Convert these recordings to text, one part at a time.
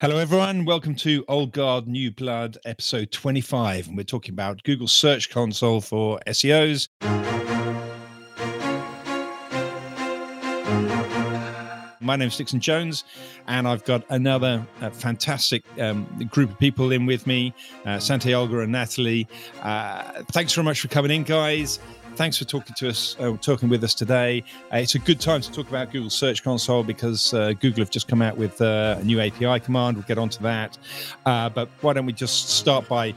Hello, everyone. Welcome to Old Guard, New Blood, episode 25. And we're talking about Google Search Console for SEOs. My name's Dixon Jones, and I've got another uh, fantastic um, group of people in with me uh, Olga, and Natalie. Uh, thanks very much for coming in, guys thanks for talking to us, uh, talking with us today. Uh, it's a good time to talk about Google Search Console because uh, Google have just come out with uh, a new API command. We'll get onto that. Uh, but why don't we just start by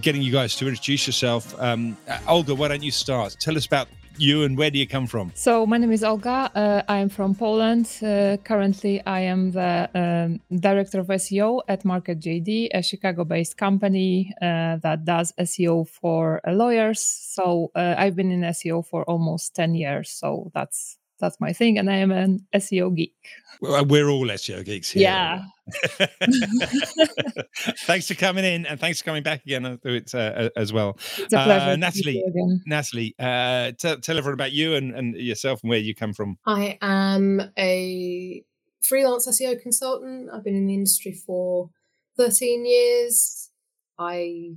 getting you guys to introduce yourself? Um, Olga, why don't you start? Tell us about you and where do you come from? So my name is Olga. Uh, I am from Poland. Uh, currently, I am the um, director of SEO at Market JD, a Chicago-based company uh, that does SEO for lawyers. So uh, I've been in SEO for almost ten years. So that's that's my thing, and I am an SEO geek. Well, we're all SEO geeks here. Yeah. thanks for coming in, and thanks for coming back again uh, it, uh, as well. It's a pleasure. Uh, Natalie, Natalie, uh, tell, tell everyone about you and, and yourself and where you come from. I am a freelance SEO consultant. I've been in the industry for 13 years. I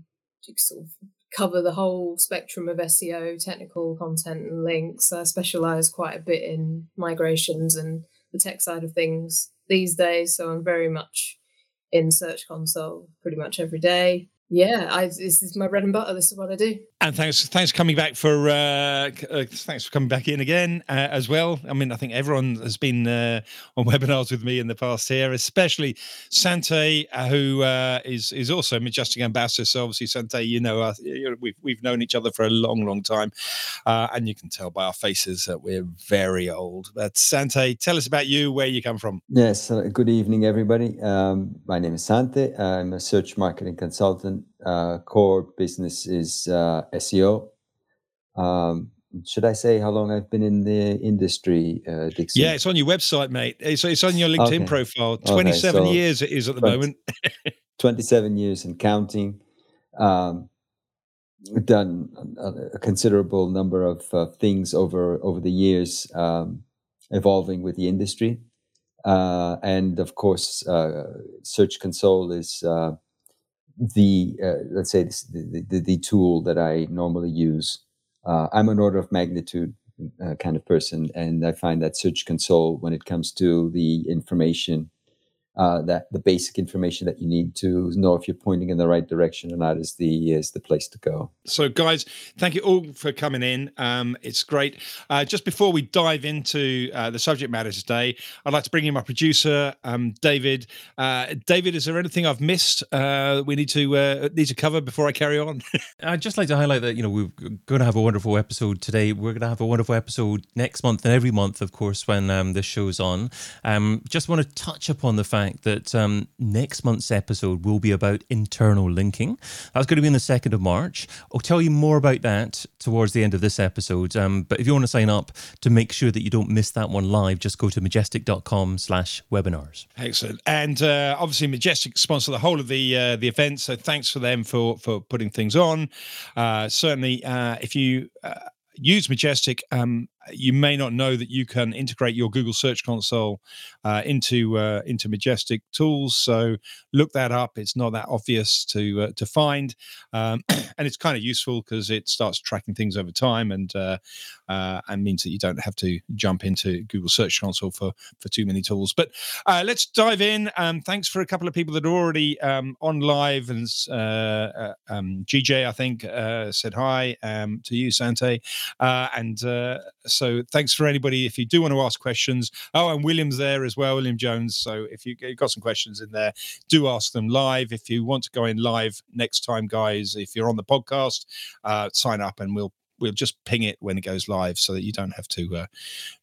sort of cover the whole spectrum of SEO, technical content and links. I specialize quite a bit in migrations and the tech side of things these days. So I'm very much in Search Console pretty much every day yeah, I, this is my bread and butter. This is what I do. And thanks, thanks for coming back for uh, uh, thanks for coming back in again uh, as well. I mean, I think everyone has been uh, on webinars with me in the past here, especially Sante, uh, who uh, is is also Majestic ambassador. So obviously, Sante, you know, us, we've we've known each other for a long, long time, and you can tell by our faces that we're very old. But Sante, tell us about you, where you come from. Yes, good evening, everybody. Um, my name is Sante. I'm a search marketing consultant uh, core business is uh, SEO. Um, should I say how long I've been in the industry, uh, Dixon? Yeah, it's on your website, mate. It's, it's on your LinkedIn okay. profile. 27 okay, so years it is at the 20, moment. 27 years and counting. Um, done a, a, considerable number of uh, things over over the years, um, evolving with the industry, uh, and of course, uh, Search Console is uh, the uh, let's say this, the, the, the tool that I normally use. Uh, I'm an order of magnitude uh, kind of person, and I find that Search Console, when it comes to the information uh, that the basic information that you need to know if you're pointing in the right direction or not is the is the place to go. So, guys, thank you all for coming in. Um, it's great. Uh, just before we dive into uh, the subject matter today, I'd like to bring in my producer, um, David. Uh, David, is there anything I've missed uh, we need to uh, need to cover before I carry on? I'd just like to highlight that you know we're going to have a wonderful episode today. We're going to have a wonderful episode next month and every month, of course, when um, this show's on. Um, just want to touch upon the fact fact that um, next month's episode will be about internal linking. That's going to be in the 2nd of March. I'll tell you more about that towards the end of this episode. Um, but if you want to sign up to make sure that you don't miss that one live, just go to majestic.com slash webinars. Excellent. And uh, obviously Majestic sponsor the whole of the uh, the event. So thanks for them for, for putting things on. Uh, certainly, uh, if you uh, use Majestic, um, you may not know that you can integrate your Google Search Console uh, into uh, into Majestic tools. So look that up. It's not that obvious to uh, to find, um, and it's kind of useful because it starts tracking things over time and uh, uh, and means that you don't have to jump into Google Search Console for for too many tools. But uh, let's dive in. Um, thanks for a couple of people that are already um, on live and um, GJ I think said hi um, to you Sante and so thanks for anybody if you do want to ask questions. Oh, and William's there as well, William Jones. So if you, have got some questions in there, do ask them live. If you want to go in live next time, guys, if you're on the podcast, uh, sign up and we'll we'll just ping it when it goes live so that you don't have to uh,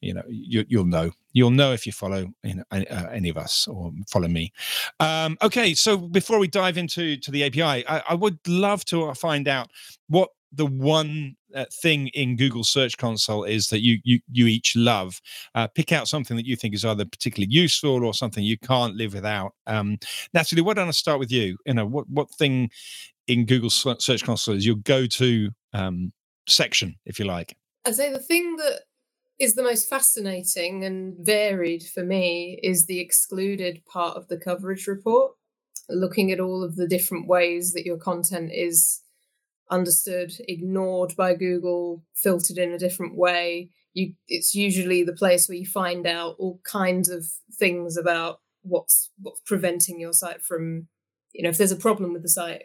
you know you, will know you'll know if you follow you know, uh, any of us or follow me um, okay so before we dive into to the api I, I would love to find out what the one uh, thing in Google Search Console is that you you you each love. Uh, pick out something that you think is either particularly useful or something you can't live without. Um, Natalie, why don't I start with you? You know, what what thing in Google Search Console is your go-to um, section, if you like? I say the thing that is the most fascinating and varied for me is the excluded part of the coverage report, looking at all of the different ways that your content is understood, ignored by Google, filtered in a different way. You, it's usually the place where you find out all kinds of things about what's what's preventing your site from, you know, if there's a problem with the site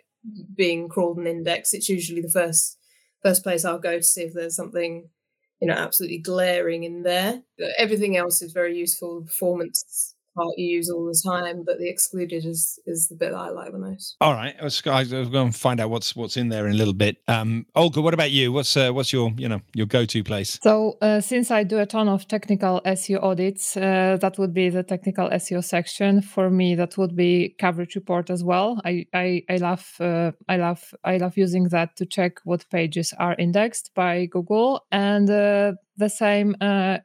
being crawled and indexed, it's usually the first first place I'll go to see if there's something you know absolutely glaring in there. But everything else is very useful. Performance part you use all the time, but the excluded is is the bit that I like the most. All right, let's go, I'm going to find out what's what's in there in a little bit. Um, Olga, what about you? What's uh, what's your you know your go to place? So uh, since I do a ton of technical SEO audits, uh, that would be the technical SEO section for me. That would be coverage report as well. I I, I love uh, I love I love using that to check what pages are indexed by Google and uh, the same uh,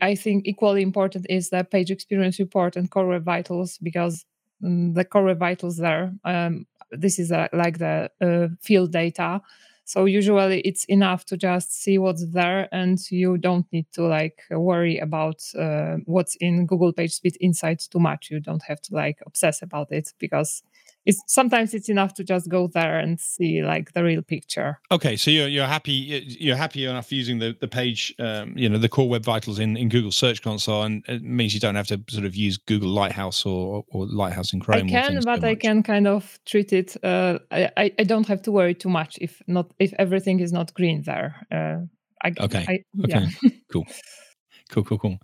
I think equally important is the page experience report and core web vitals because um, the core web vitals there, um, this is a, like the uh, field data. So usually it's enough to just see what's there, and you don't need to like worry about uh, what's in Google PageSpeed Insights too much. You don't have to like obsess about it because it's sometimes it's enough to just go there and see like the real picture. Okay so you're you're happy you're happy enough using the the page um, you know the core web vitals in in google search console and it means you don't have to sort of use google lighthouse or or lighthouse in chrome i can but i can kind of treat it uh, I, I don't have to worry too much if not if everything is not green there uh, I, okay I, okay yeah. cool Cool, cool, cool.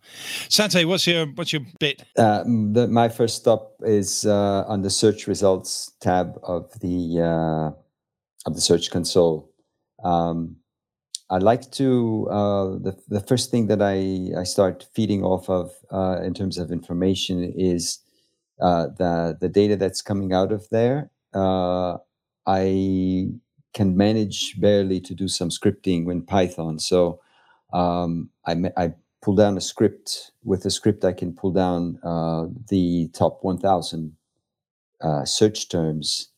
Sante, what's your what's your bit? Uh, the, my first stop is uh, on the search results tab of the uh, of the Search Console. Um, I like to uh, the the first thing that I I start feeding off of uh, in terms of information is uh, the the data that's coming out of there. I can manage barely to do some scripting in Python, so um, I, I pull down a script. With a script, I can pull down uh, the top 1,000 uh, search terms.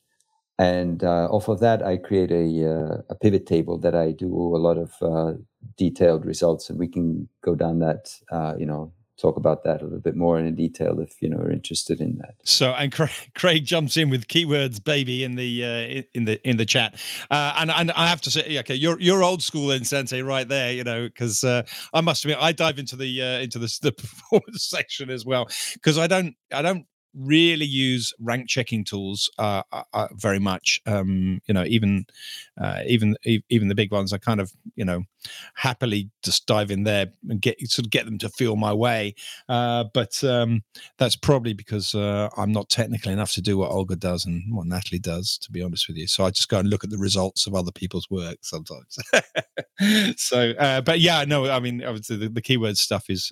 And uh, off of that, I create a, uh, a pivot table that I do a lot of uh, detailed results. And we can go down that, uh, you know, talk about that a little bit more in detail if you know are interested in that. So, and Craig, Craig jumps in with keywords "baby" in the uh, in the in the chat, uh, and and I have to say, okay, you're you're old school in Sante right there, you know, because uh, I must admit I dive into the uh, into the, the performance section as well because I don't I don't really use rank checking tools uh, uh, uh, very much. Um, you know, even uh, even even the big ones, I kind of you know happily just dive in there and get sort of get them to feel my way. Uh, but um, that's probably because uh, I'm not technical enough to do what Olga does and what Natalie does, to be honest with you. So I just go and look at the results of other people's work sometimes. so, but yeah, no, I mean, obviously the, the keyword stuff is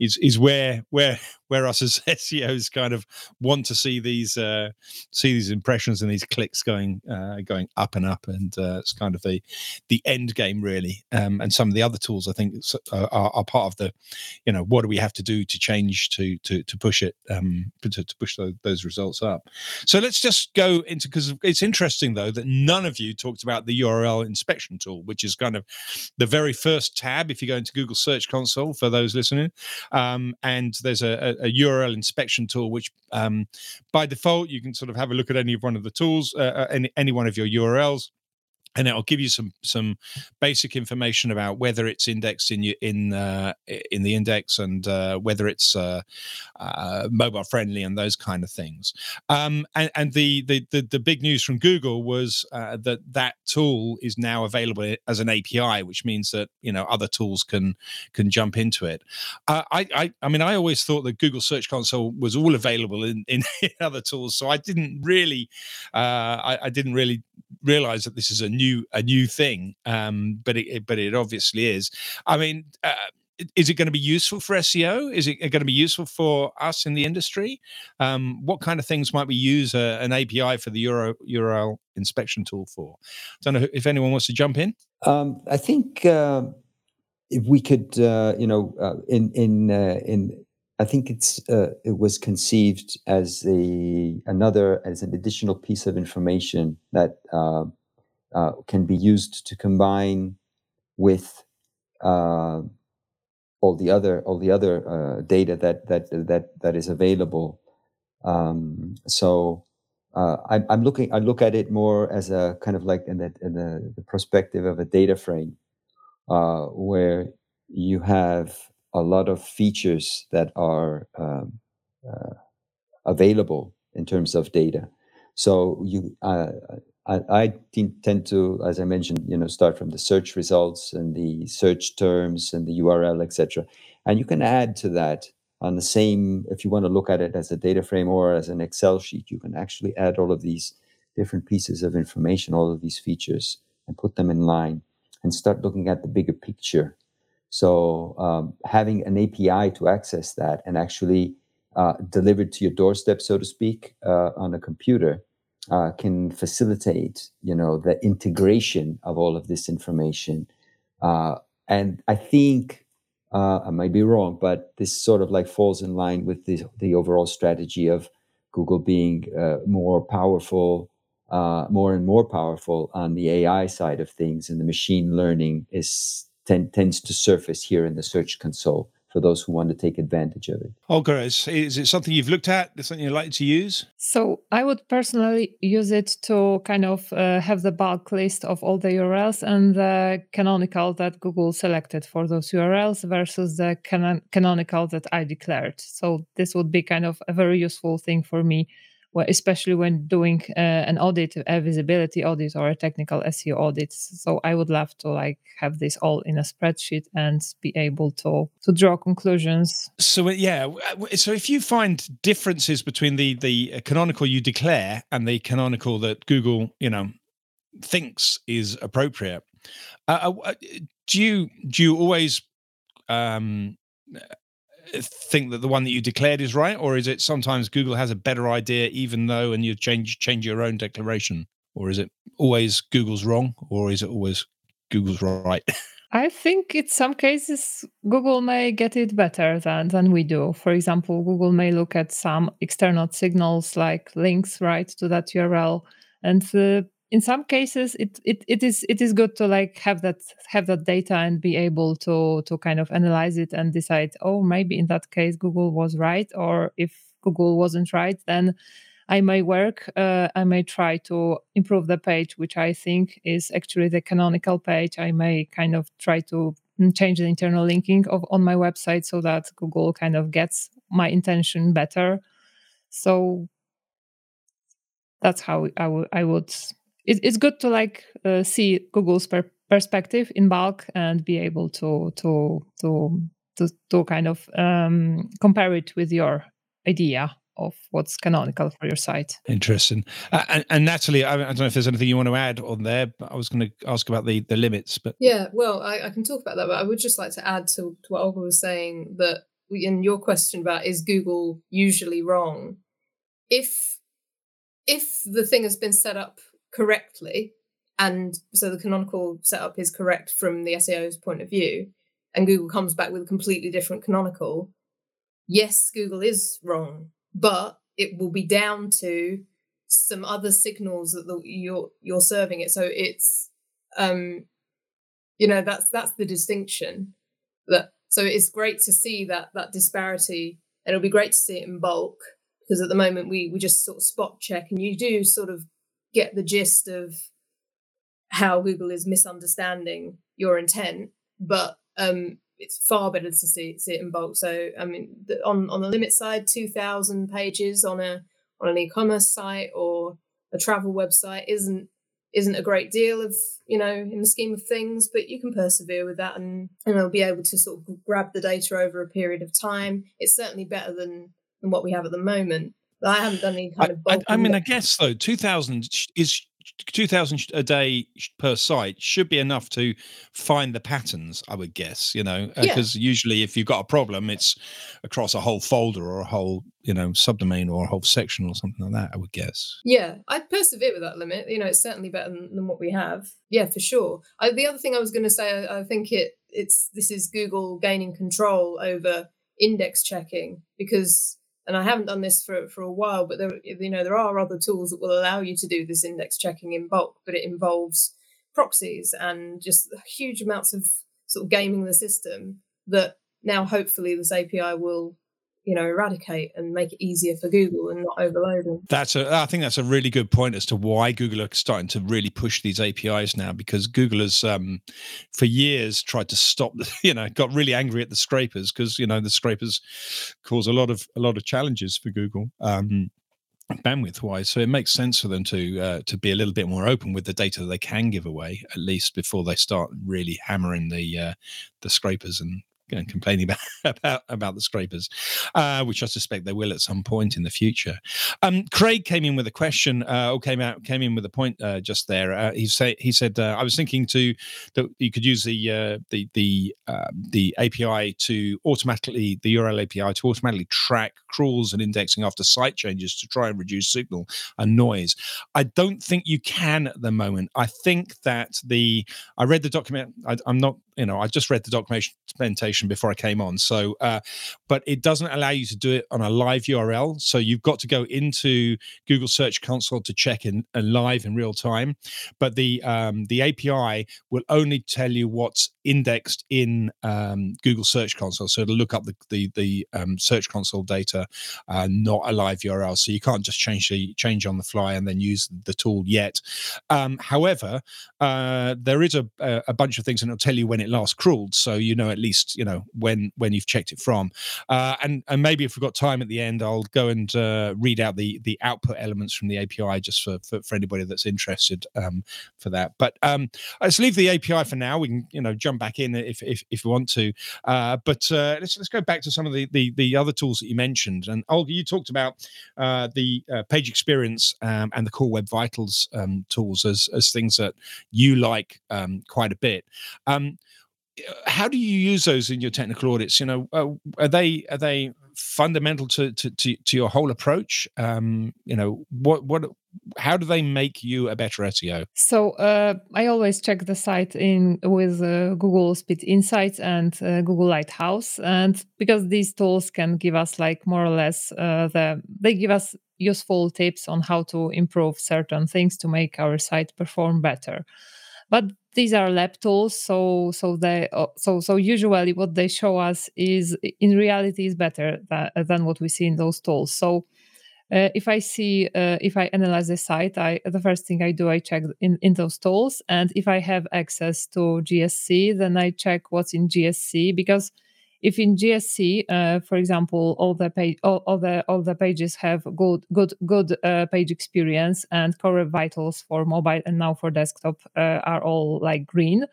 is is where where where us as SEOs kind of want to see these uh, see these impressions and these clicks going uh, going up and up, and uh, it's kind of the the end game really. Um, and some of the other tools I think are, are, part of the, you know, what do we have to do to change to to to push it um, to, to push those, those results up. So let's just go into because it's interesting though that none of you talked about the URL inspection tool, which is kind of the very first tab if you go into Google Search Console for those listening. Um, and there's a, a, URL inspection tool, which um, by default you can sort of have a look at any one of the tools, uh, uh any, any one of your URLs and it'll give you some some basic information about whether it's indexed in you in uh, in the index and uh, whether it's uh, uh, mobile friendly and those kind of things. Um, and, and the, the, the the big news from Google was uh, that that tool is now available as an API, which means that you know other tools can can jump into it. Uh, I, I I mean I always thought that Google Search Console was all available in, in, other tools, so I didn't really I, I didn't really realize that this is a new a new thing um, but it but it obviously is i mean uh, is it going to be useful for SEO? Is it going to be useful for us in the industry? Um, what kind of things might we use uh, an API for the Euro, URL inspection tool for? I don't know if anyone wants to jump in. Um, I think uh, if we could, uh, you know, uh, in in uh, in I think it's uh, it was conceived as a another as an additional piece of information that uh, uh, can be used to combine with uh, all the other all the other uh, data that that that that is available. Um, so uh, I, I'm looking I look at it more as a kind of like in the in the, the perspective of a data frame, where you have a lot of features that are um, uh, available in terms of data. So you, uh, I, I tend to, as I mentioned, you know, start from the search results and the search terms and the URL, etc. And you can add to that on the same. If you want to look at it as a data frame or as an Excel sheet, you can actually add all of these different pieces of information, all of these features, and put them in line and start looking at the bigger picture. So um, having an API to access that and actually uh, delivered to your doorstep, so to speak, uh, on a computer, uh, can facilitate, you know, the integration of all of this information. Uh, and I think uh, I might be wrong, but this sort of like falls in line with the the overall strategy of Google being uh, more powerful, more and more powerful on the AI side of things, and the machine learning is ten, tends to surface here in the Search Console for those who want to take advantage of it. Olga, is, is it something you've looked at? Is something you'd like to use? So I would personally use it to kind of uh, have the bulk list of all the URLs and the canonical that Google selected for those URLs versus the canon- canonical that I declared. So this would be kind of a very useful thing for me especially when doing uh, an audit, a visibility audit or a technical SEO audit. So I would love to like have this all in a spreadsheet and be able to to draw conclusions. So yeah, so if you find differences between the the canonical you declare and the canonical that Google, you know, thinks is appropriate, uh, uh do you do you always um think that the one that you declared is right, or is it sometimes Google has a better idea, even though, and you change change your own declaration, or is it always Google's wrong, or is it always Google's right? I think in some cases Google may get it better than than we do. For example, Google may look at some external signals like links right to that URL and in some cases it, it it is it is good to like have that have that data and be able to to kind of analyze it and decide oh maybe in that case google was right or if google wasn't right then i may work uh, i may try to improve the page which i think is actually the canonical page. I may kind of try to mm, change the internal linking of on my website so that google kind of gets my intention better. So that's how I, would it, it's good to like uh, see Google's per- perspective in bulk and be able to to to to, to kind of um, compare it with your idea of what's canonical for your site. Interesting. Uh, and, and, Natalie, I, I, don't know if there's anything you want to add on there, but I was going to ask about the, the limits. But yeah, well, I, I, can talk about that, but I would just like to add to, to what Olga was saying that in your question about is Google usually wrong? If if the thing has been set up correctly, and so the canonical setup is correct from the SEO's point of view, and Google comes back with a completely different canonical, yes, Google is wrong, but it will be down to some other signals that the, you're you're serving it. So it's um, you know that's that's the distinction. That so it's great to see that that disparity, and it'll be great to see it in bulk because at the moment we we just sort of spot check, and you do sort of get the gist of how Google is misunderstanding your intent, but um, it's far better to see, see it in bulk. So, I mean, the, on on the limit side, two thousand pages on a on an e-commerce site or a travel website isn't isn't a great deal of you know in the scheme of things, but you can persevere with that and and I'll be able to sort of grab the data over a period of time. It's certainly better than than what we have at the moment. I haven't done any kind of. I, I, I mean, I guess though, two thousand is two thousand a day per site should be enough to find the patterns. I would guess, you know, because uh, yeah. usually if you've got a problem, it's across a whole folder or a whole, you know, subdomain or a whole section or something like that. I would guess. Yeah, I'd persevere with that limit. You know, it's certainly better than, than what we have. Yeah, for sure. I, the other thing I was going to say, I, I think it it's this is Google gaining control over index checking because and I haven't done this for, for a while, but there you know there are other tools that will allow you to do this index checking in bulk, but it involves proxies and just huge amounts of sort of gaming the system that now hopefully this API will you know eradicate and make it easier for google and not overload them. That's a i think that's a really good point as to why google are starting to really push these apis now because google has um, for years tried to stop you know got really angry at the scrapers because you know the scrapers cause a lot of a lot of challenges for google um, bandwidth wise. So it makes sense for them to uh, to be a little bit more open with the data that they can give away at least before they start really hammering the uh, the scrapers and and complaining about about, about the scrapers, uh, which I suspect they will at some point in the future. Um, Craig came in with a question, uh, or came out came in with a point uh, just there. Uh, he said he said uh, I was thinking to that you could use the uh, the the um, the API to automatically the URL API to automatically track crawls and indexing after site changes to try and reduce signal and noise. I don't think you can at the moment. I think that the I read the document. I, I'm not you know, I just read the documentation before I came on. So, uh, but it doesn't allow you to do it on a live URL. So you've got to go into Google Search Console to check in, in live in real time. But the um, the API will only tell you what's indexed in um, Google Search Console. So it'll look up the the, the um, Search Console data, uh, not a live URL. So you can't just change the change on the fly and then use the tool yet. Um, however, uh, there is a, a bunch of things, and it'll tell you when it last crawled, so you know at least you know when when you've checked it from. Uh, and and maybe if we've got time at the end, I'll go and uh, read out the the output elements from the API just for for, for anybody that's interested um, for that. But um, let's leave the API for now. We can you know jump back in if if, if you want to. Uh, but uh, let's let's go back to some of the, the the other tools that you mentioned. And Olga, you talked about uh, the uh, page experience um, and the Core Web Vitals um, tools as as things that you like um, quite a bit. Um, how do you use those in your technical audits? You know, uh, are they are they fundamental to to to, to your whole approach? Um, you know, what what how do they make you a better SEO? So uh, I always check the site in with uh, Google Speed Insights and uh, Google Lighthouse, and because these tools can give us like more or less uh, the they give us useful tips on how to improve certain things to make our site perform better but these are lab tools so so they uh, so so usually what they show us is in reality is better than, than what we see in those tools. So uh, if I see, uh, if I analyze the site, I the first thing I do, I check in, in those tools, and if I have access to GSC, then I check what's in GSC because if in GSC, uh, for example, all the page, all, all, the all the pages have good good good uh, page experience and core vitals for mobile and now for desktop uh, are all like green,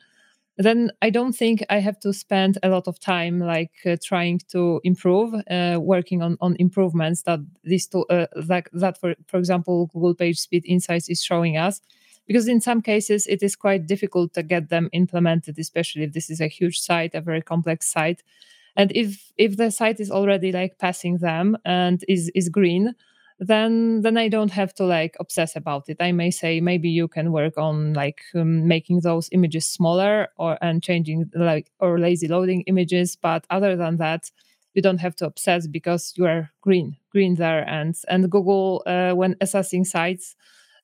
then I don't think I have to spend a lot of time like uh, trying to improve, uh, working on on improvements that this to, uh, that that for for example Google Page Speed Insights is showing us because in some cases it is quite difficult to get them implemented especially if this is a huge site a very complex site and if if the site is already like passing them and is is green then then i don't have to like obsess about it. I may say maybe you can work on like um, making those images smaller or and changing like or lazy loading images. But other than that you don't have to obsess because you are green green there. And and google uh, when assessing sites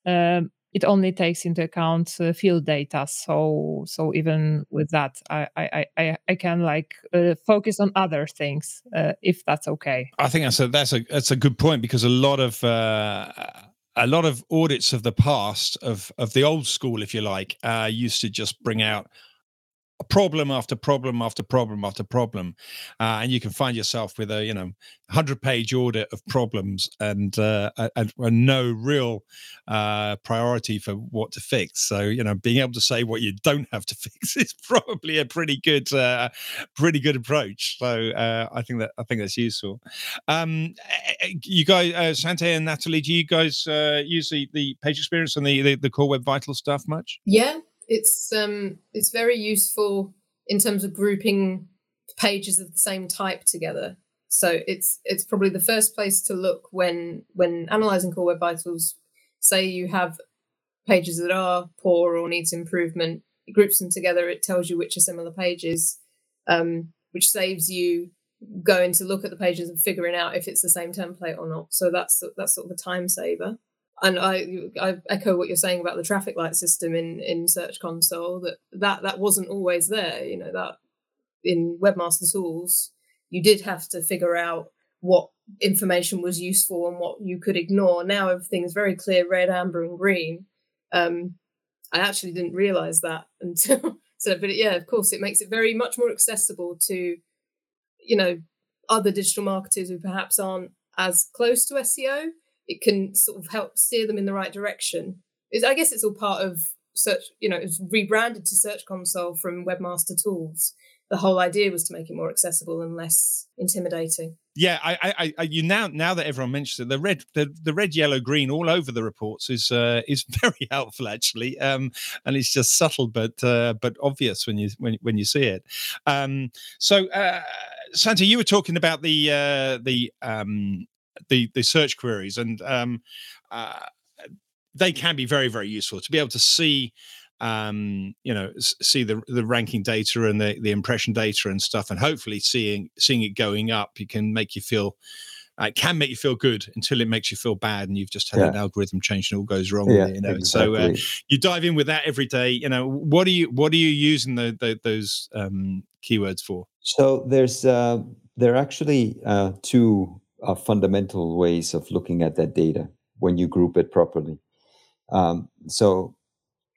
um, it only takes into account uh, field data. So so even with that, I I I, I can like uh, focus on other things uh, if that's okay. I think that's a that's a that's a good point because a lot of uh, a lot of audits of the past of of the old school, if you like, uh, used to just bring out problem after problem after problem after problem. Uh, and you can find yourself with a you know 100 page audit of problems and, uh, and, and no real uh, priority for what to fix. So you know being able to say what you don't have to fix is probably a pretty good uh, pretty good approach. So uh, i think that i think that's useful. Um, you guys uh, sante and natalie do you guys uh, use the, the page experience and the, the the core web vital stuff much? Yeah it's um it's very useful in terms of grouping pages of the same type together. So it's it's probably the first place to look when when analyzing core web vitals. Say you have pages that are poor or needs improvement, it groups them together. It tells you which are similar pages, um, which saves you going to look at the pages and figuring out if it's the same template or not. So that's that's sort of a time saver and I, I echo what you're saying about the traffic light system in in Search Console that that that wasn't always there. You know that in Webmaster Tools you did have to figure out what information was useful and what you could ignore. Now everything is very clear red, amber, and green. Um, I actually didn't realize that until so, but yeah, of course, it makes it very much more accessible to, you know, other digital marketers who perhaps aren't as close to SEO. It can sort of help steer them in the right direction. It's, I guess it's all part of search, you know, it's rebranded to Search Console from Webmaster Tools. The whole idea was to make it more accessible and less intimidating. Yeah, I, I, I, you now now that everyone mentions it, the red, the, the red, yellow, green all over the reports is uh, is very helpful actually, um, and it's just subtle but uh, but obvious when you when when you see it. Um, so, uh, Sante, you were talking about the uh, the um, the the search queries, and um, uh, they can be very very useful to be able to see um you know see the the ranking data and the the impression data and stuff and hopefully seeing seeing it going up you can make you feel uh, it can make you feel good until it makes you feel bad and you've just had yeah. an algorithm change and all goes wrong yeah, it, you know exactly. so uh, you dive in with that every day you know what are you what are you using the, the those um keywords for so there's uh there are actually uh two uh, fundamental ways of looking at that data when you group it properly um so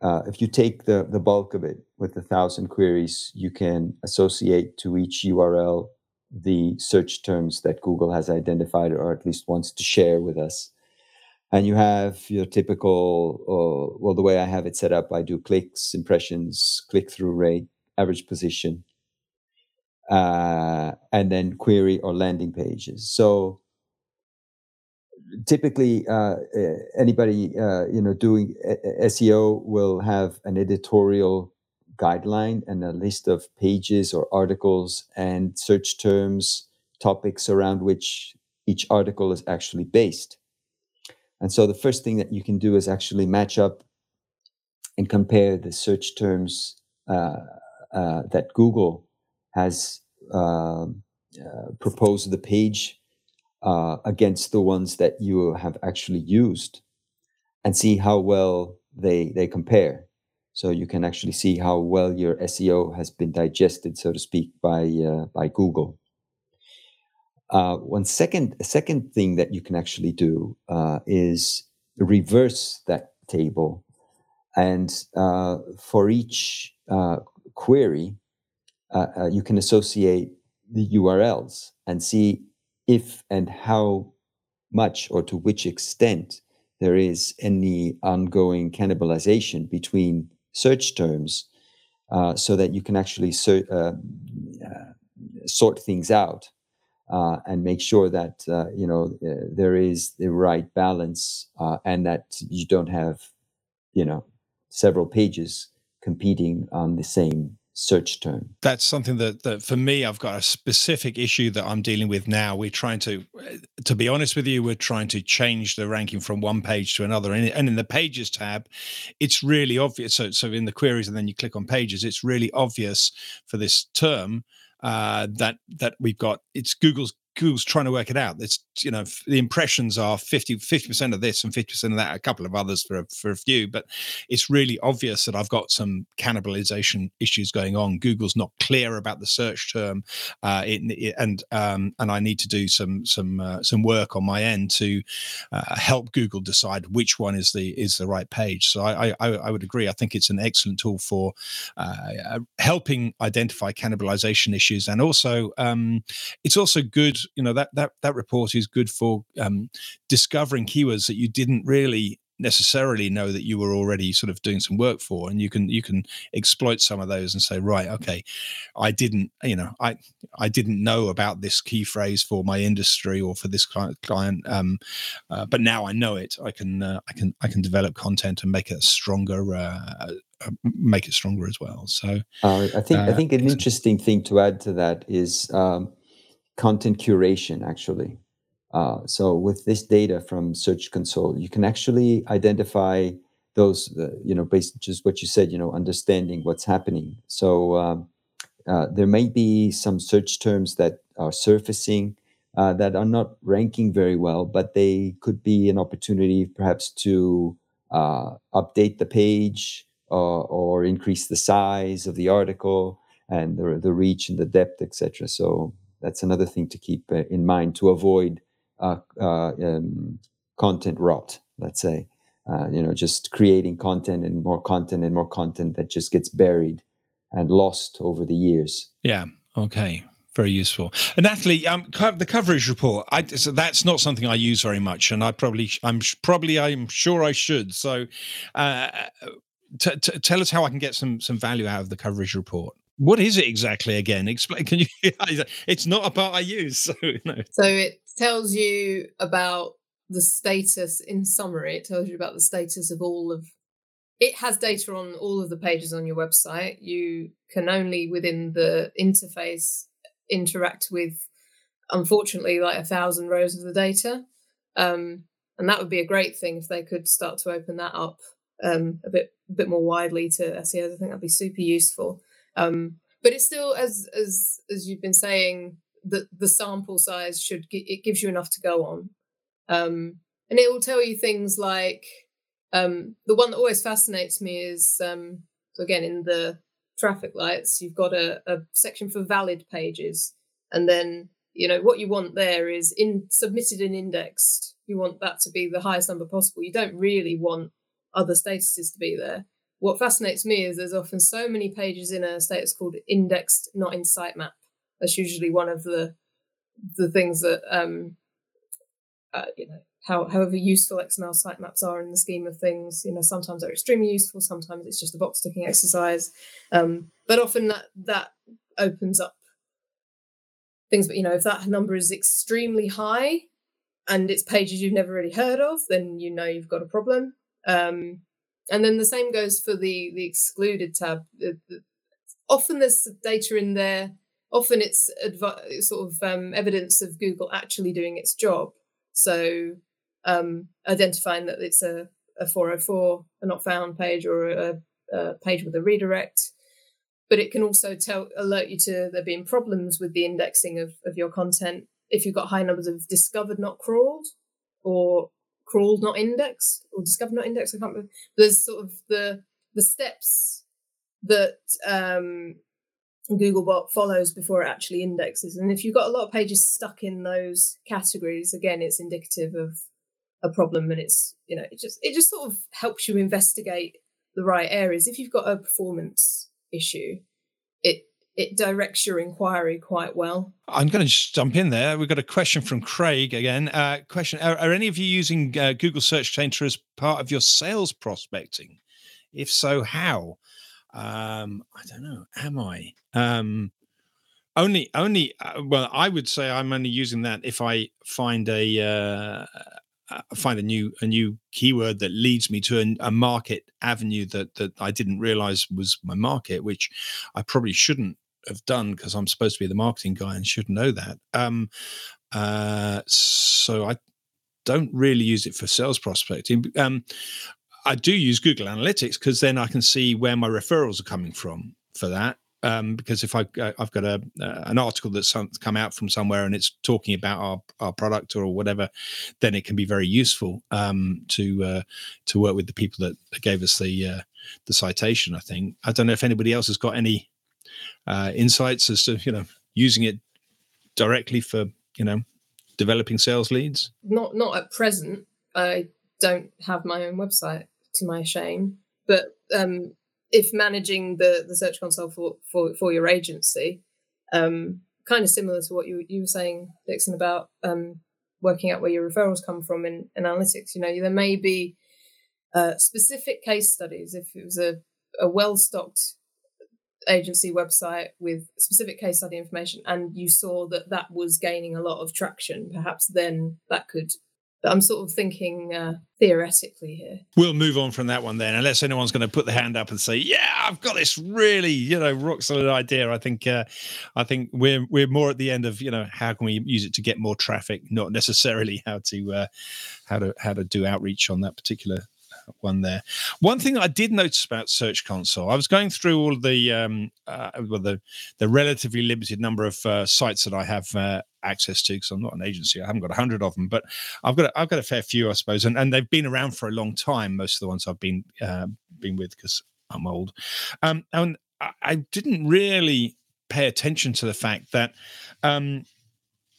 uh, if you take the, the bulk of it with a thousand queries, you can associate to each URL the search terms that Google has identified or at least wants to share with us. And you have your typical, uh, well, the way I have it set up, I do clicks, impressions, click through rate, average position, uh, and then query or landing pages. So typically uh, anybody uh, you know doing SEO will have an editorial guideline and a list of pages or articles and search terms topics around which each article is actually based and so the first thing that you can do is actually match up and compare the search terms uh, uh that google has um, uh, proposed the page uh, against the ones that you have actually used and see how well they they compare. So you can actually see how well your seo has been digested so to speak by uh, by google. Uh, one second second thing that you can actually do uh, is reverse that table and uh, for each uh, you can associate the urls and see if and how much or to which extent there is any ongoing cannibalization between search terms uh, so that you can actually ser- uh, uh, sort things out uh, and make sure that uh, you know uh, there is the right balance and that you don't have you know several pages competing on the same search term. That's something that, that for me, I've got a specific issue that I'm dealing with now. We're trying to, to be honest with you, we're trying to change the ranking from one page to another. And, and in the pages tab, it's really obvious. So, so in the queries, and then you click on pages, it's really obvious for this term uh, that that we've got. It's Google's Google's trying to work it out. It's you know the impressions are 50 percent of this and fifty percent of that. A couple of others for a, for a few, but it's really obvious that I've got some cannibalization issues going on. Google's not clear about the search term, uh, it, it, and um, and I need to do some some uh, some work on my end to uh, help Google decide which one is the is the right page. So I I, I would agree. I think it's an excellent tool for uh, helping identify cannibalization issues, and also um, it's also good you know that that that report is good for um, discovering keywords that you didn't really necessarily know that you were already sort of doing some work for and you can you can exploit some of those and say right okay i didn't you know i i didn't know about this key phrase for my industry or for this client client um, uh, but now i know it. I can uh, i can i can develop content and make it stronger uh, uh make it stronger as well. So uh, i think i uh, think an interesting thing to add to that is um, content curation actually. Uh, so with this data from Search Console, you can actually identify those, uh, you know, based just what you said, you know, understanding what's happening. So um, uh, there may be some search terms that are surfacing uh, that are not ranking very well, but they could be an opportunity perhaps to uh, update the page or, or increase the size of the article and the, the reach and the depth, etc. So That's another thing to keep uh, in mind to avoid uh, uh, um, content rot. Let's say, you know, just creating content and more content and more content that just gets buried and lost over the years. Yeah. Okay very useful. And Natalie, um, the coverage report. I, so that's not something I use very much, and I probably, I'm probably, I'm sure I should. So, uh, t- t- tell us how I can get some some value out of the coverage report. What is it exactly again? Explain. Can you? it's not a part I use, so no. So it tells you about the status. In summary, it tells you about the status of all of. It has data on all of the pages on your website. You can only within the interface interact with, unfortunately, like a thousand rows of the data. Um, and that would be a great thing if they could start to open that up um, a bit a bit more widely to SEOs. I think that'd be super useful. Um, but it's still, as as as you've been saying, that the sample size should it gives you enough to go on, um, and it will tell you things like um, the one that always fascinates me is um, so again in the traffic lights, you've got a, a section for valid pages. And then, you know, what you want there is in submitted and indexed. You want that to be the highest number possible. You don't really want other statuses to be there. What fascinates me is there's often so many pages in a status called indexed, not in sitemap. That's usually one of the the things that um, uh, you know how, however useful XML sitemaps are in the scheme of things. You know, sometimes they're extremely useful, sometimes it's just a box ticking exercise. Um, but often that that opens up things. But you know, if that number is extremely high and it's pages you've never really heard of, then you know you've got a problem. Um, and then the same goes for the the excluded tab. Often there's data in there. Often it's adv- sort of um, evidence of Google actually doing its job. So um, identifying that it's a, a 404, a not found page, or a, a page with a redirect. But it can also tell alert you to there being problems with the indexing of, of your content if you've got high numbers of discovered not crawled or crawled not indexed or discovered not indexed. I can't remember. There's sort of the the steps that um, Googlebot follows before it actually indexes. And if you've got a lot of pages stuck in those categories, again, it's indicative of a problem and it's you know it just it just sort of helps you investigate the right areas if you've got a performance issue it directs your inquiry quite well. I'm going to just jump in there. We've got a question from craig again. Uh, question are, are, any of you using uh, google search data as part of your sales prospecting? If so how? Um i don't know. Am i? Um only only uh, well i would say i'm only using that if i find a uh, uh, find a new a new keyword that leads me to a, a, market avenue that that I didn't realize was my market, which I probably shouldn't have done because I'm supposed to be the marketing guy and should know that. Um, uh, so I don't really use it for sales prospecting. Um, I do use Google Analytics because then I can see where my referrals are coming from for that um, because if I uh, I've got a uh, an article that's come out from somewhere and it's talking about our, our product or whatever, then it can be very useful um, to uh, to work with the people that, gave us the uh, the citation. I think I don't know if anybody else has got any uh, insights as to you know using it directly for you know developing sales leads. Not not at present. I don't have my own website to my shame, but um, if managing the the search console for for, for your agency um, kind of similar to what you you were saying dixon about um, working out where your referrals come from in, in analytics you know there may be uh, specific case studies if it was a, a well stocked agency website with specific case study information and you saw that that was gaining a lot of traction perhaps then that could I'm sort of thinking uh, theoretically here. We'll move on from that one then, unless anyone's going to put the hand up and say, "Yeah, I've got this really, you know, rock solid idea." I think, uh, I think we're we're more at the end of, you know, how can we use it to get more traffic, not necessarily how to uh, how to how to do outreach on that particular one there. One thing I did notice about Search Console, I was going through all the um, uh, well, the the relatively limited number of uh, sites that I have uh, access to because I'm not an agency. I haven't got a hundred of them, but I've got a, I've got a fair few, I suppose, and and they've been around for a long time. Most of the ones I've been uh, been with because I'm old, um, and I, I didn't really pay attention to the fact that um,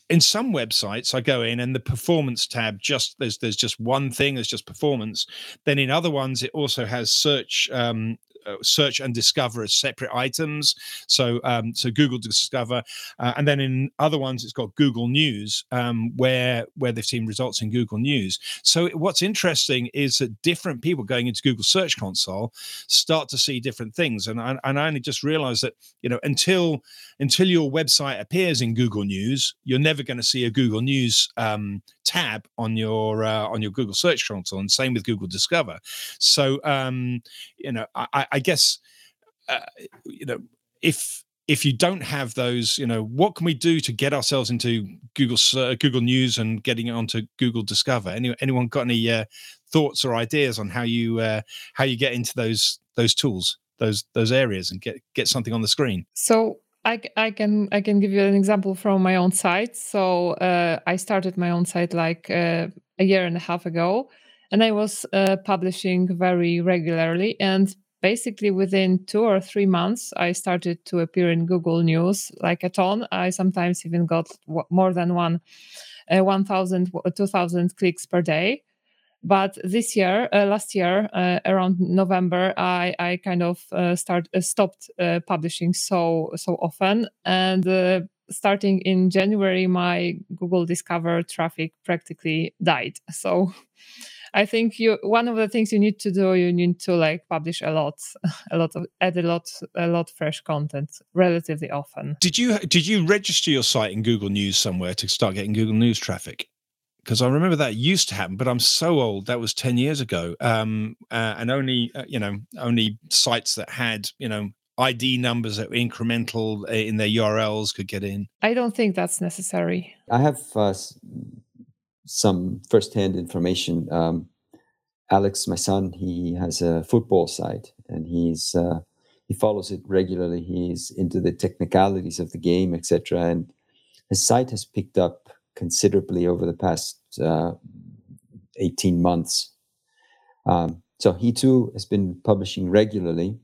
in some websites i go in and the performance tab just there's there's just one thing there's just performance. Then in other ones it also has search um, uh, search and discover as separate items. So um, so Google Discover, uh, and then in other ones it's got Google News, um, where where they've seen results in Google News. So what's interesting is that different people going into Google Search Console start to see different things, and I, and I only just realized that you know until until your website appears in Google News, you're never going to see a Google News um, tab on your uh, on your Google Search Console, and same with Google Discover. So um, you know, I, I guess uh, you know if if you don't have those, you know, what can we do to get ourselves into Google uh, Google News and getting it onto Google Discover? Any, anyone got any uh, thoughts or ideas on how you uh, how you get into those those tools, those those areas, and get get something on the screen? So I, I can I can give you an example from my own site. So uh, I started my own site like uh, a year and a half ago, and I was uh, publishing very regularly. And basically, within two or three months, I started to appear in Google News like a ton. I sometimes even got more than one, uh, 1,000, 2,000 clicks per day. But this year uh, last year uh, around november i i kind of uh, start uh, stopped uh, publishing so so often. And starting in january my google discover traffic practically died. So i think you one of the things you need to do you need to like publish a lot a lot of add a lot a lot fresh content relatively often did you did you register your site in google news somewhere to start getting google news traffic because I remember that used to happen, but I'm so old. That was 10 years ago. Um, uh, and only, uh, you know, only sites that had, you know, ID numbers that were incremental uh, in their URLs could get in. I don't think that's necessary. I have uh, some firsthand information. Um, Alex, my son, he has a football site and he's uh, he follows it regularly. He's into the technicalities of the game, etc. And his site has picked up considerably over the past uh, 18 months. Um, so he too has been publishing regularly.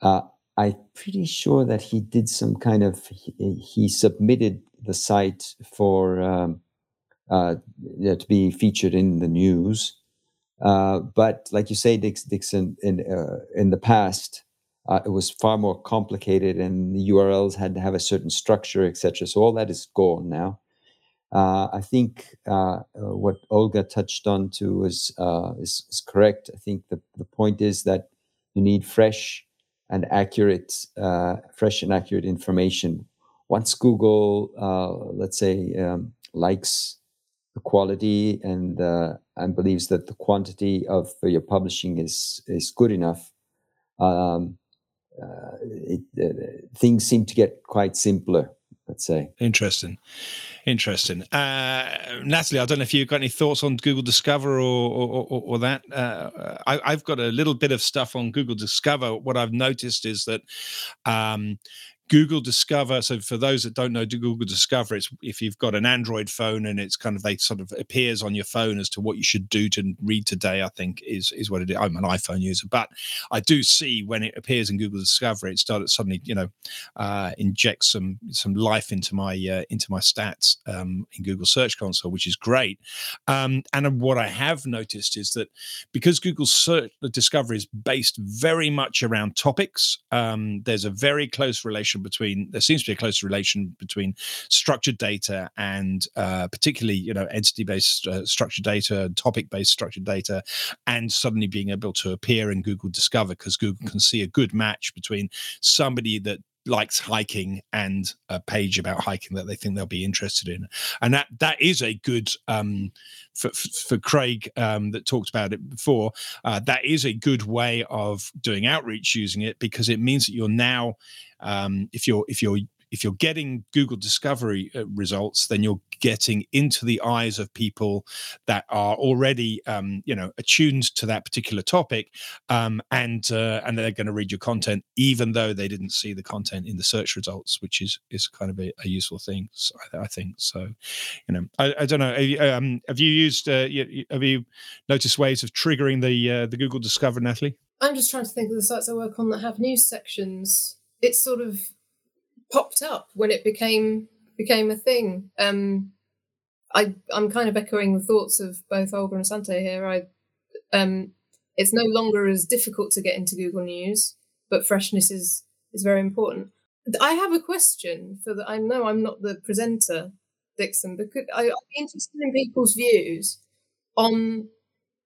Uh, I'm pretty sure that he did some kind of, he, he submitted the site for um, uh, to be featured in the news. Uh, but like you say, Dix, Dixon, in, uh, in the past, uh, it was far more complicated and the URLs had to have a certain structure, etc. So all that is gone now. Uh, I think uh, what Olga touched on too is, is, correct. I think the the point is that you need fresh and accurate, fresh and accurate information. Once Google, let's say, um, likes the quality and uh, and believes that the quantity of your publishing is is good enough, um, it, things seem to get quite simpler let's say. Interesting. Interesting. Uh, Natalie, I don't know if you've got any thoughts on Google Discover or, or, or, or that. Uh, I, have got a little bit of stuff on Google Discover. What I've noticed is that um, Google Discover. So for those that don't know, Google Discover, it's if you've got an Android phone and it's kind of they sort of appears on your phone as to what you should do to read today. I think is is what it is. I'm an iPhone user, but I do see when it appears in Google Discover, it started suddenly you know uh, injects some some life into my uh, into my stats um, in Google Search Console, which is great. Um, and what I have noticed is that because Google Search the Discover is based very much around topics, um, there's a very close relation relation between there seems to be a close relation between structured data and uh, particularly you know entity based uh, structured data and topic based structured data and suddenly being able to appear in google discover because google can see a good match between somebody that likes hiking and a page about hiking that they think they'll be interested in. And that that is a good um, for, for craig um, that talked about it before uh, that is a good way of doing outreach using it because it means that you're now um, if you're if you're if you're getting Google Discovery uh, results, then you're getting into the eyes of people that are already, um, you know, attuned to that particular topic, um, and uh, and they're going to read your content, even though they didn't see the content in the search results, which is is kind of a, a useful thing, I, think. So, you know, I, I don't know. Have you, um, have you used? Uh, have you noticed ways of triggering the uh, the Google Discover, Natalie? I'm just trying to think of the sites I work on that have news sections. It's sort of popped up when it became became a thing. Um, I I'm kind of echoing the thoughts of both Olga and Sante here. I um, it's no longer as difficult to get into Google News, but freshness is is very important. I have a question for the. I know I'm not the presenter, Dixon, but could, I, I'd be interested in people's views on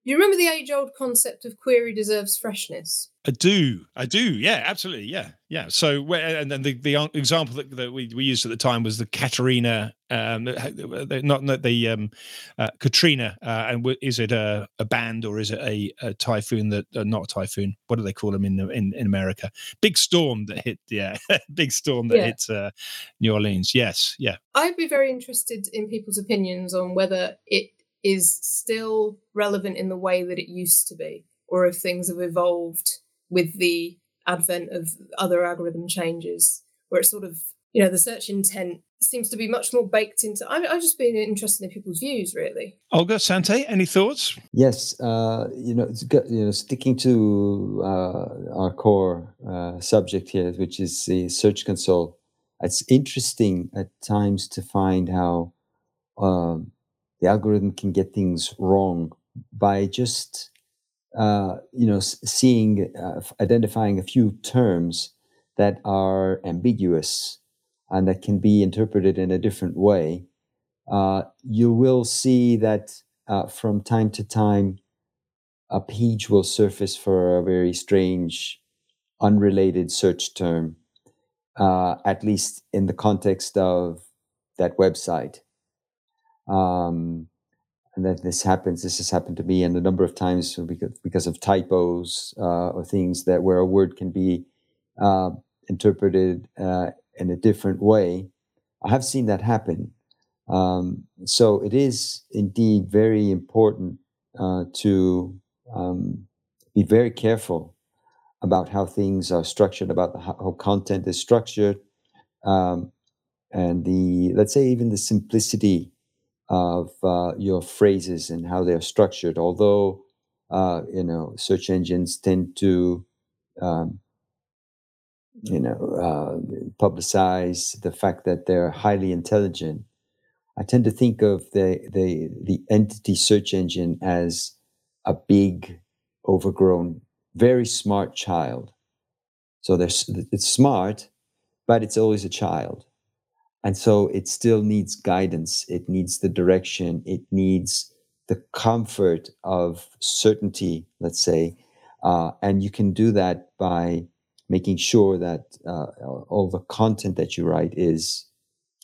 you remember the age old concept of query deserves freshness? I do. I do. Yeah, absolutely. Yeah. Yeah. So, and then the, the example that, that we, we used at the time was the Katrina, um, not, not the um, uh, Katrina. Uh, and is it a, a band or is it a, a typhoon that, uh, not a typhoon? What do they call them in, in, in America? Big storm that hit, yeah, big storm that yeah. hit uh, New Orleans. Yes. Yeah. I'd be very interested in people's opinions on whether it is still relevant in the way that it used to be, or if things have evolved with the advent of other algorithm changes, where it's sort of, you know, the search intent seems to be much more baked into. I'm, I'm just being interested in people's views, really. Olga Sante, any thoughts? Yes, uh, you know, you know, sticking to uh, our core uh, subject here, which is the Search Console. It's interesting at times to find how um, the algorithm can get things wrong by just uh, you know seeing uh, identifying a few terms that are ambiguous and that can be interpreted in a different way uh, you will see that uh, from time to time a page will surface for a very strange unrelated search term uh, at least in the context of that website um, and that this happens. This has happened to me, and a number of times because because of typos uh, or things that where a word can be uh, interpreted uh, in a different way. I have seen that happen. Um, so it is indeed very important uh, to um, be very careful about how things are structured, about how content is structured, um, and the let's say even the simplicity of uh, your phrases and how they're structured. Although uh, you know search engines tend to um, you know uh, publicize the fact that they're highly intelligent. I tend to think of the the the entity search engine as a big, overgrown, very smart child. So there's it's smart, but it's always a child and so it still needs guidance it needs the direction it needs the comfort of certainty let's say uh, and you can do that by making sure that uh, all the content that you write is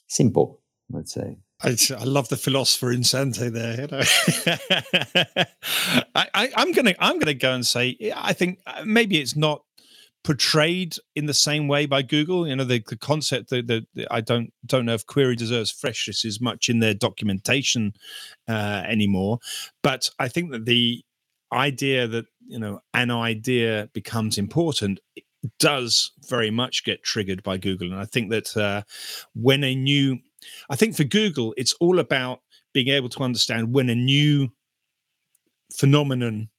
simple let's say I, I love the philosopher in Sante there. You know? I, am gonna I'm gonna go and say I think uh, maybe it's not portrayed in the same way by Google. You know, the, the concept that the, the, I don't don't know if query deserves freshness is much in their documentation uh, anymore, but I think that the idea that you know an idea becomes important does very much get triggered by Google, and I think that uh, when a new, I think for Google, it's all about being able to understand when a new phenomenon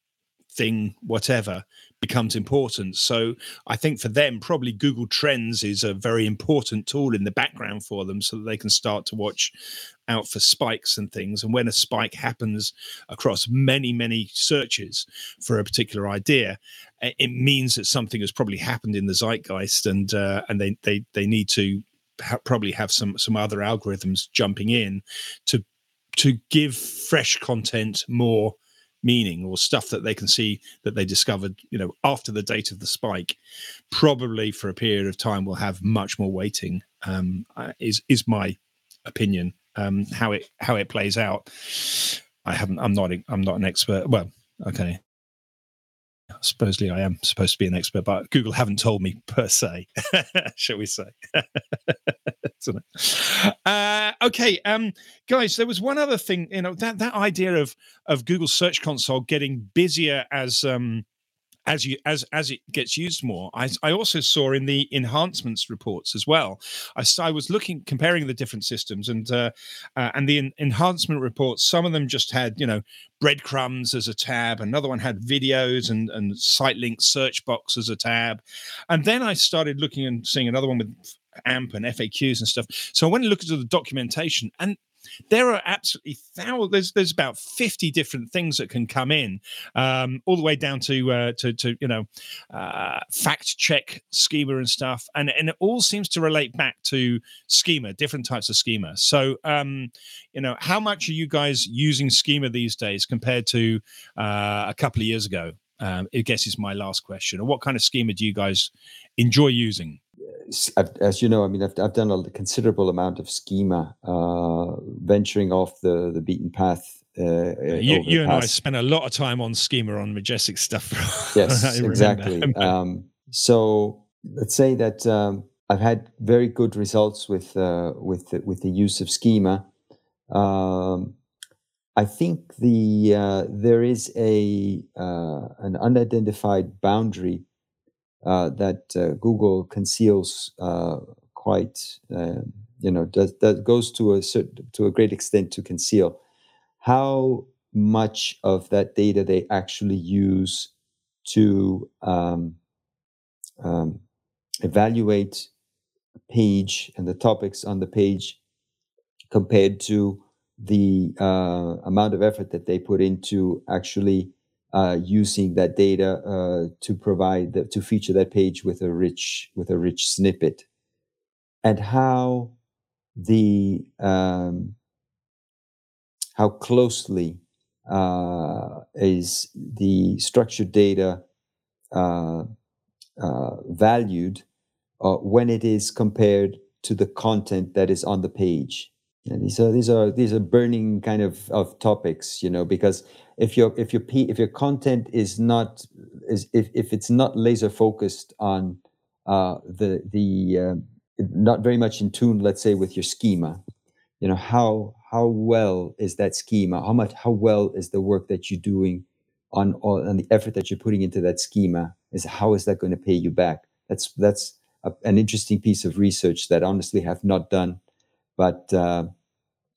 thing whatever becomes important. So I think for them, probably Google Trends is a very important tool in the background for them so that they can start to watch out for spikes and things. And when a spike happens across many, many searches for a particular idea, it means that something has probably happened in the zeitgeist and uh, and they, they, they need to ha- probably have some, some other algorithms jumping in to to give fresh content more meaning or stuff that they can see that they discovered you know after the date of the spike probably for a period of time will have much more weighting um, uh, is is my opinion um, how it how it plays out. I haven't i'm not i'm not an expert. Well okay supposedly I am supposed to be an expert, but Google haven't told me per se, shall we say? uh, okay, um, guys, there was one other thing. You know that that idea of of Google Search Console getting busier as um, as you as as it gets used more i i also saw in the enhancements reports as well i, I was looking comparing the different systems and uh, uh, and the en- enhancement reports some of them just had you know breadcrumbs as a tab another one had videos and and site link search box as a tab and then i started looking and seeing another one with AMP and FAQs and stuff. So I went and looked at the documentation, and there are absolutely thousands. There's there's about fifty different things that can come in, um, all the way down to uh, to to you know uh, fact check schema and stuff, and and it all seems to relate back to schema, different types of schema. So um, you know, how much are you guys using schema these days compared to uh, a couple of years ago? Um, I guess is my last question. Or what kind of schema do you guys enjoy using? As you know, I mean, I've, I've done a considerable amount of schema, uh, venturing off the, the beaten path. Uh, you, you and. I spent a lot of time on schema on Majestic stuff. yes, exactly. Um, so let's say that um, I've had very good results with uh, with the, with the use of schema. Um, I think the uh, there is a uh, an unidentified boundary uh, that uh, Google conceals uh, quite, um, you know, does, that goes to a certain, to a great extent to conceal. How much of that data they actually use to um, um, evaluate a page and the topics on the page compared to the uh, amount of effort that they put into actually uh, using that data uh, to provide the, to feature that page with a rich with a rich snippet, and how the um, how closely uh, is the structured data uh, uh, valued when it is compared to the content that is on the page. And these are these are these are burning kind of of topics, you know, because if your if your if your content is not is if, if it's not laser focused on uh, the the uh, not very much in tune, let's say, with your schema, you know how how well is that schema? How much how well is the work that you're doing on on the effort that you're putting into that schema? Is how is that going to pay you back? That's that's a, an interesting piece of research that honestly have not done, but uh,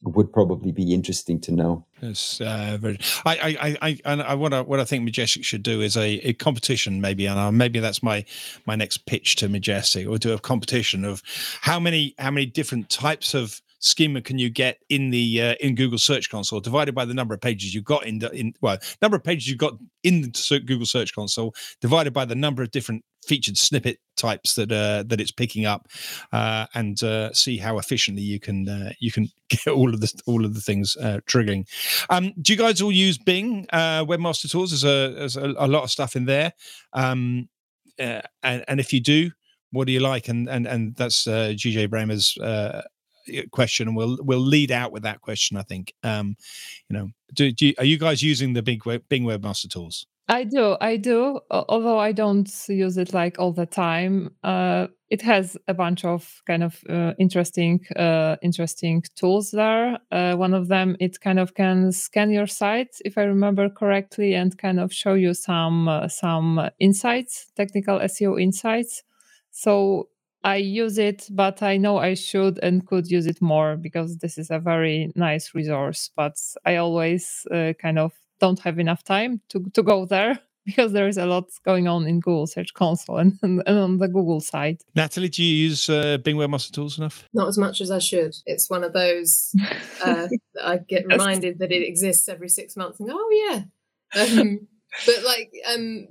would probably be interesting to know. Yes, uh, very, I, I, I, and I, what I, what I think Majestic should do is a, a competition, maybe, and uh, maybe that's my my next pitch to Majestic, or do a competition of how many how many different types of schema can you get in the uh, in Google Search Console divided by the number of pages you've got in the in well number of pages you've got in the Google Search Console divided by the number of different featured snippet types that uh, that it's picking up, uh, and uh, see how efficiently you can uh, you can get all of the all of the things uh, triggering. Um, do you guys all use Bing uh, Webmaster Tools? There's a there's a, a lot of stuff in there, um, and and if you do, what do you like? And and and that's GJ Bramer's question and we'll we'll lead out with that question i think um you know do, do you, are you guys using the big web, bing webmaster tools I do, I do. Although I don't use it like all the time, uh, it has a bunch of kind of uh, interesting, uh, interesting tools there. Uh, one of them, it kind of can scan your site, if I remember correctly, and kind of show you some uh, some insights, technical SEO insights. So I use it, but I know I should and could use it more because this is a very nice resource. But I always uh, kind of don't have enough time to, to go there because there is a lot going on in Google Search Console and, and, and on the Google side. Natalie, do you use uh, Bing Webmaster Tools enough? Not as much as I should. It's one of those uh, I get reminded that it exists every six months and go, oh yeah. Um, but like um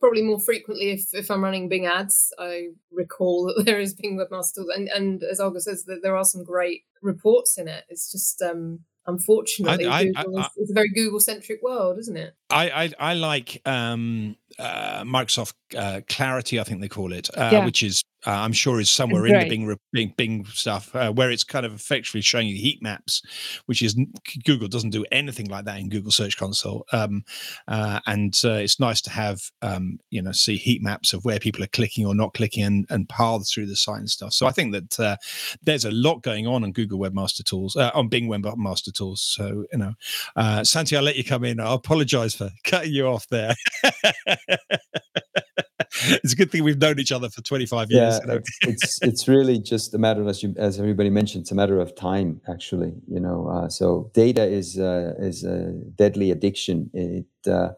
probably more frequently if, if i'm running bing ads i recall that there is bing webmaster and and as olga says that there are some great reports in it. It's just um unfortunately I, I, I, it's a very google centric world isn't it? I, I, I like um, uh, Microsoft uh, Clarity, I think they call it, uh, yeah. which is uh, I'm sure is somewhere in the Bing, Bing, Bing stuff uh, where it's kind of effectively showing you heat maps, which is Google doesn't do anything like that in Google Search Console. Um, uh, and it's nice to have um, you know see heat maps of where people are clicking or not clicking and, and paths through the site and stuff. So I think that there's a lot going on on Google Webmaster Tools on Bing Webmaster Tools. So you know, Sante, I'll let you come in. I apologize for cutting you off there. it's a good thing we've known each other for 25 years. Yeah, you know? it's, it's really just a matter, as you, as everybody mentioned, it's a matter of time. Actually, you know, uh, so data is uh, is a deadly addiction. It uh,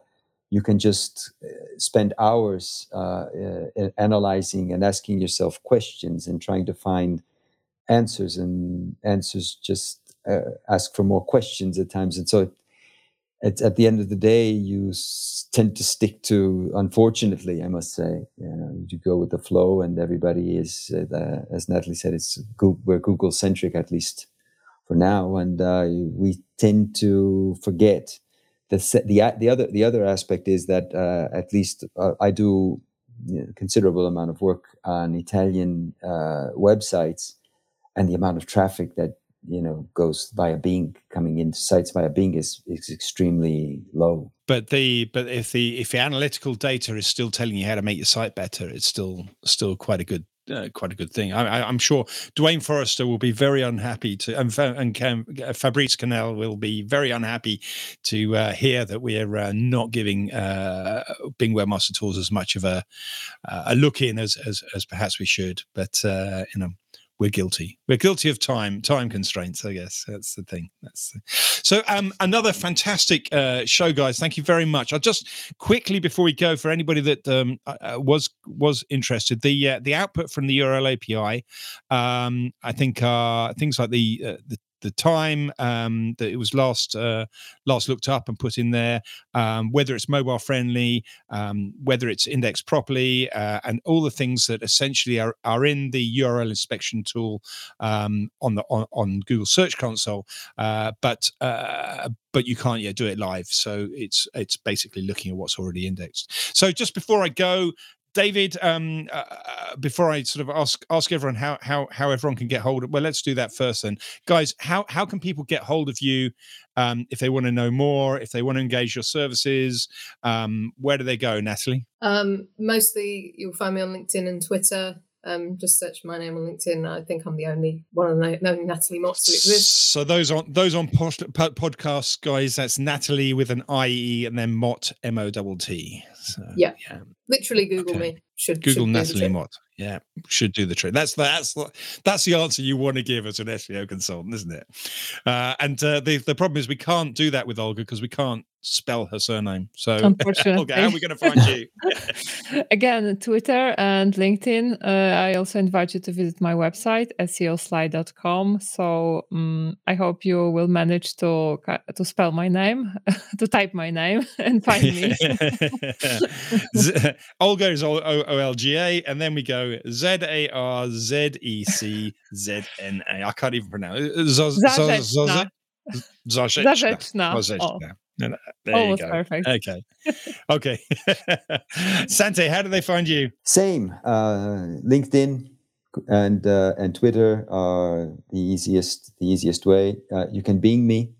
you can just spend hours uh, uh, analyzing and asking yourself questions and trying to find answers and answers just uh, ask for more questions at times and so it's at the end of the day you tend to stick to unfortunately i must say you, know, you go with the flow and everybody is uh, as natalie said it's we're google centric at least for now. And uh, we tend to forget the the the other the other aspect is that uh, at least uh, i do you know, considerable amount of work on italian uh, websites and the amount of traffic that you know goes via Bing coming into sites via Bing is is extremely low. But the but if the if the analytical data is still telling you how to make your site better, it's still still quite a good uh, quite a good thing. I, am sure Duane Forrester will be very unhappy to, and, and Cam, Fabrice Canel will be very unhappy to uh, hear that we are uh, not giving uh, Bing Webmaster Tools as much of a a look in as as, as perhaps we should. But uh, you know, we're guilty. We're guilty of time time constraints. I guess that's the thing. That's the... so. Um, another fantastic uh, show, guys. Thank you very much. I'll just quickly before we go for anybody that um, uh, uh was was interested, the uh, the output from the URL API. Um, I think uh, things like the uh, the the time um, that it was last uh, last looked up and put in there, um, whether it's mobile friendly, um, whether it's indexed properly, uh, and all the things that essentially are, are in the URL inspection tool um, on the on, on, Google Search Console, uh, but uh, but you can't yet do it live. So it's it's basically looking at what's already indexed. So just before I go, David, um, uh, uh, before I sort of ask ask everyone how how how everyone can get hold of, well, let's do that first. Then, guys, how how can people get hold of you um, if they want to know more, if they want to engage your services? Um, where do they go, Natalie? Um, mostly, you'll find me on LinkedIn and Twitter. Um, just search my name on LinkedIn. I think I'm the only one of the only Natalie Mott exists. So those on those on post, podcasts, guys, that's Natalie with an I E and then Mott M O T T. So, yeah. yeah, literally Google okay. me. Should Google should Natalie Mott. Yeah, should do the trick. That's the, that's the, that's the answer you want to give as an SEO consultant, isn't it? Uh, and uh, the the problem is we can't do that with Olga because we can't spell her surname. So. Olga, how are we going to find you? Again, Twitter and LinkedIn. Uh, I also invite you to visit my website seoslide.com. So um, I hope you will manage to to spell my name, to type my name, and find me. Olga is O L G A, and then we go Z A R Z E C Z N A. I can't even pronounce it. Zarzeczna. Zarzeczna. Zarzeczna. No, no, there Almost perfect. Okay. okay. Sante, how do they find you? Same. Uh, LinkedIn and uh, and Twitter are the easiest the easiest way. Uh, you can Bing me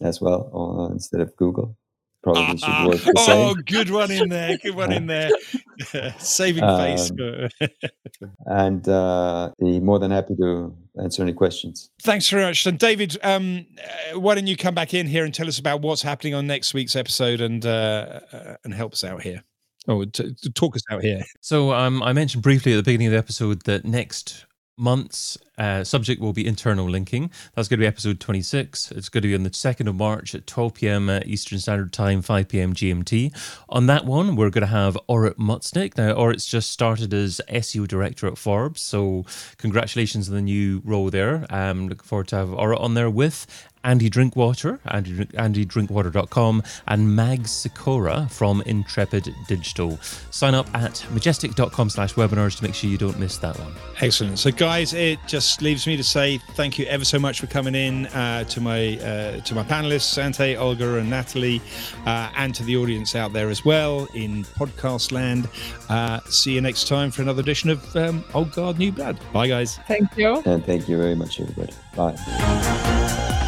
as well uh, instead of Google probably should work the oh, same. Oh, good one in there. Good one in there. Saving face. Um, and uh, be more than happy to answer any questions. Thanks very much. And David, um, uh, why don't you come back in here and tell us about what's happening on next week's episode and uh, uh and help us out here. Oh, to, to talk us out here. So um, I mentioned briefly at the beginning of the episode that next month's uh, subject will be internal linking. That's going to be episode 26. It's going to be on the 2nd of March at 12 p.m. Uh, Eastern Standard Time, 5 p.m. GMT. On that one, we're going to have Orit Mutznik. Now, Orit's just started as SEO director at Forbes, so congratulations on the new role there. Um, looking forward to have Orit on there with Andy Drinkwater, Andy, AndyDrinkwater.com, and Mag Sikora from Intrepid Digital. Sign up at majestic.com slash webinars to make sure you don't miss that one. Excellent. So, guys, it just leaves me to say thank you ever so much for coming in uh, to my uh, to my panelists, Sante, Olga, and Natalie, uh, and to the audience out there as well in podcast land. Uh, see you next time for another edition of um, Old Guard New Blood. Bye, guys. Thank you. And thank you very much, everybody. Bye.